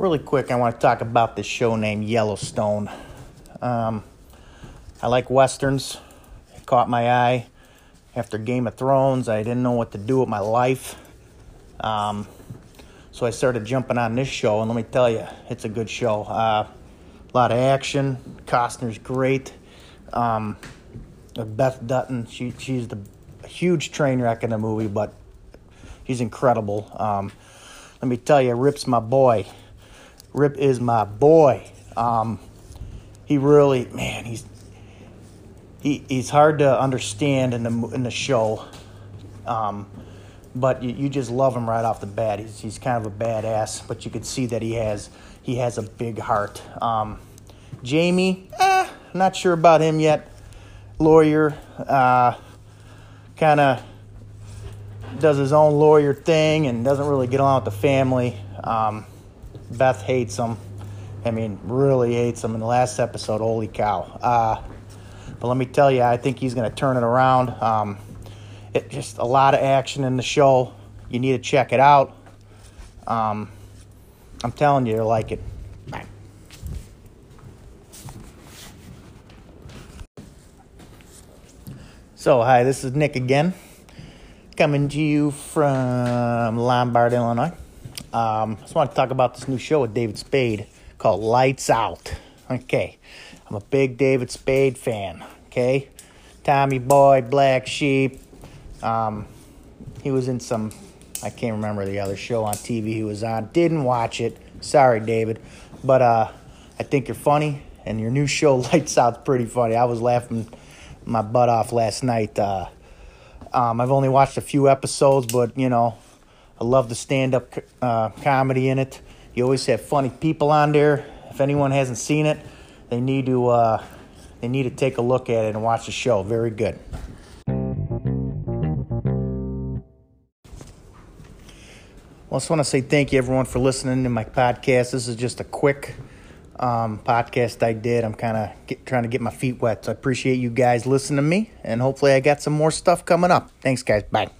really quick, I want to talk about this show named Yellowstone. Um, I like westerns. It caught my eye after Game of Thrones. I didn't know what to do with my life. Um, so I started jumping on this show, and let me tell you, it's a good show. Uh, a lot of action. Costner's great. Um, Beth Dutton, she, she's the huge train wreck in the movie, but he's incredible. Um, let me tell you, Rip's my boy. Rip is my boy. Um, he really, man, he's he, he's hard to understand in the in the show, um, but you, you just love him right off the bat. He's he's kind of a badass, but you can see that he has he has a big heart. Um, Jamie, eh, not sure about him yet. Lawyer, uh, kind of does his own lawyer thing and doesn't really get along with the family. Um, Beth hates him. I mean, really hates him in the last episode. Holy cow. Uh, but let me tell you, I think he's going to turn it around. Um, it just a lot of action in the show. You need to check it out. Um, I'm telling you, you'll like it. Bye. So, hi, this is Nick again, coming to you from Lombard, Illinois. Um, I just want to talk about this new show with David Spade called Lights Out. Okay, I'm a big David Spade fan. Okay, Tommy Boy, Black Sheep. Um, he was in some, I can't remember the other show on TV he was on. Didn't watch it. Sorry, David, but uh, I think you're funny, and your new show Lights Out's pretty funny. I was laughing my butt off last night. Uh, um, I've only watched a few episodes, but you know, I love the stand-up uh, comedy in it. You always have funny people on there. If anyone hasn't seen it, they need to uh, they need to take a look at it and watch the show. Very good. Well, I just want to say thank you everyone for listening to my podcast. This is just a quick um, podcast I did. I'm kind of trying to get my feet wet. So I appreciate you guys listening to me, and hopefully I got some more stuff coming up. Thanks, guys. Bye.